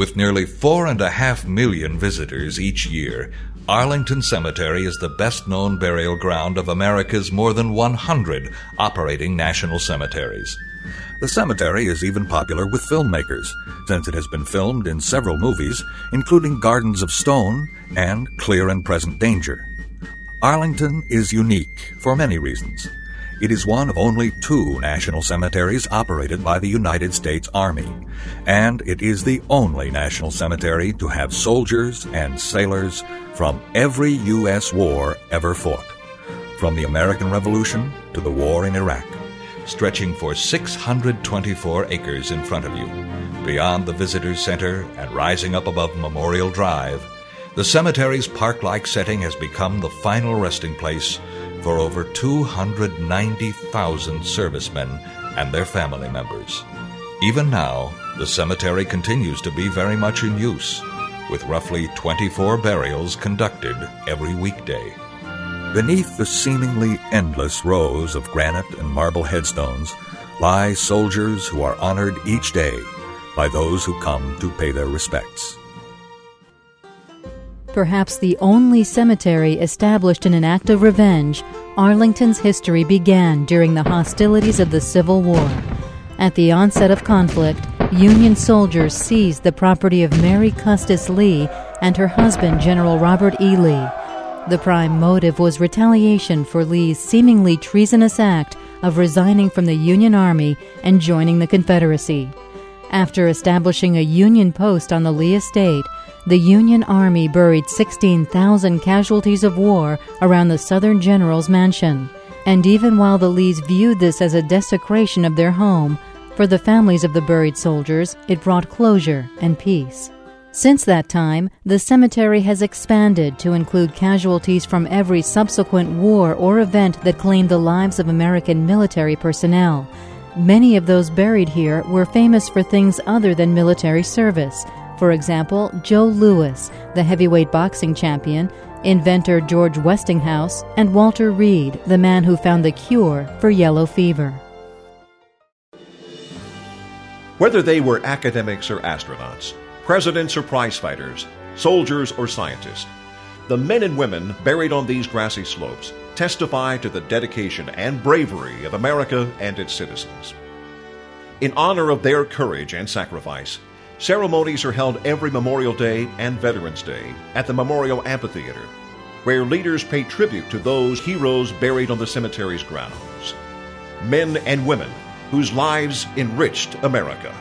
With nearly four and a half million visitors each year, Arlington Cemetery is the best known burial ground of America's more than 100 operating national cemeteries. The cemetery is even popular with filmmakers, since it has been filmed in several movies, including Gardens of Stone and Clear and Present Danger. Arlington is unique for many reasons. It is one of only two national cemeteries operated by the United States Army, and it is the only national cemetery to have soldiers and sailors from every U.S. war ever fought, from the American Revolution to the war in Iraq, stretching for 624 acres in front of you. Beyond the Visitors Center and rising up above Memorial Drive, the cemetery's park like setting has become the final resting place for over 290,000 servicemen and their family members. Even now, the cemetery continues to be very much in use, with roughly 24 burials conducted every weekday. Beneath the seemingly endless rows of granite and marble headstones lie soldiers who are honored each day by those who come to pay their respects. Perhaps the only cemetery established in an act of revenge, Arlington's history began during the hostilities of the Civil War. At the onset of conflict, Union soldiers seized the property of Mary Custis Lee and her husband, General Robert E. Lee. The prime motive was retaliation for Lee's seemingly treasonous act of resigning from the Union Army and joining the Confederacy. After establishing a Union post on the Lee estate, the Union Army buried 16,000 casualties of war around the Southern General's mansion. And even while the Lees viewed this as a desecration of their home, for the families of the buried soldiers, it brought closure and peace. Since that time, the cemetery has expanded to include casualties from every subsequent war or event that claimed the lives of American military personnel. Many of those buried here were famous for things other than military service, for example, Joe Louis, the heavyweight boxing champion, inventor George Westinghouse, and Walter Reed, the man who found the cure for yellow fever. Whether they were academics or astronauts, presidents or prizefighters, soldiers or scientists, the men and women buried on these grassy slopes testify to the dedication and bravery of America and its citizens. In honor of their courage and sacrifice, Ceremonies are held every Memorial Day and Veterans Day at the Memorial Amphitheater, where leaders pay tribute to those heroes buried on the cemetery's grounds. Men and women whose lives enriched America.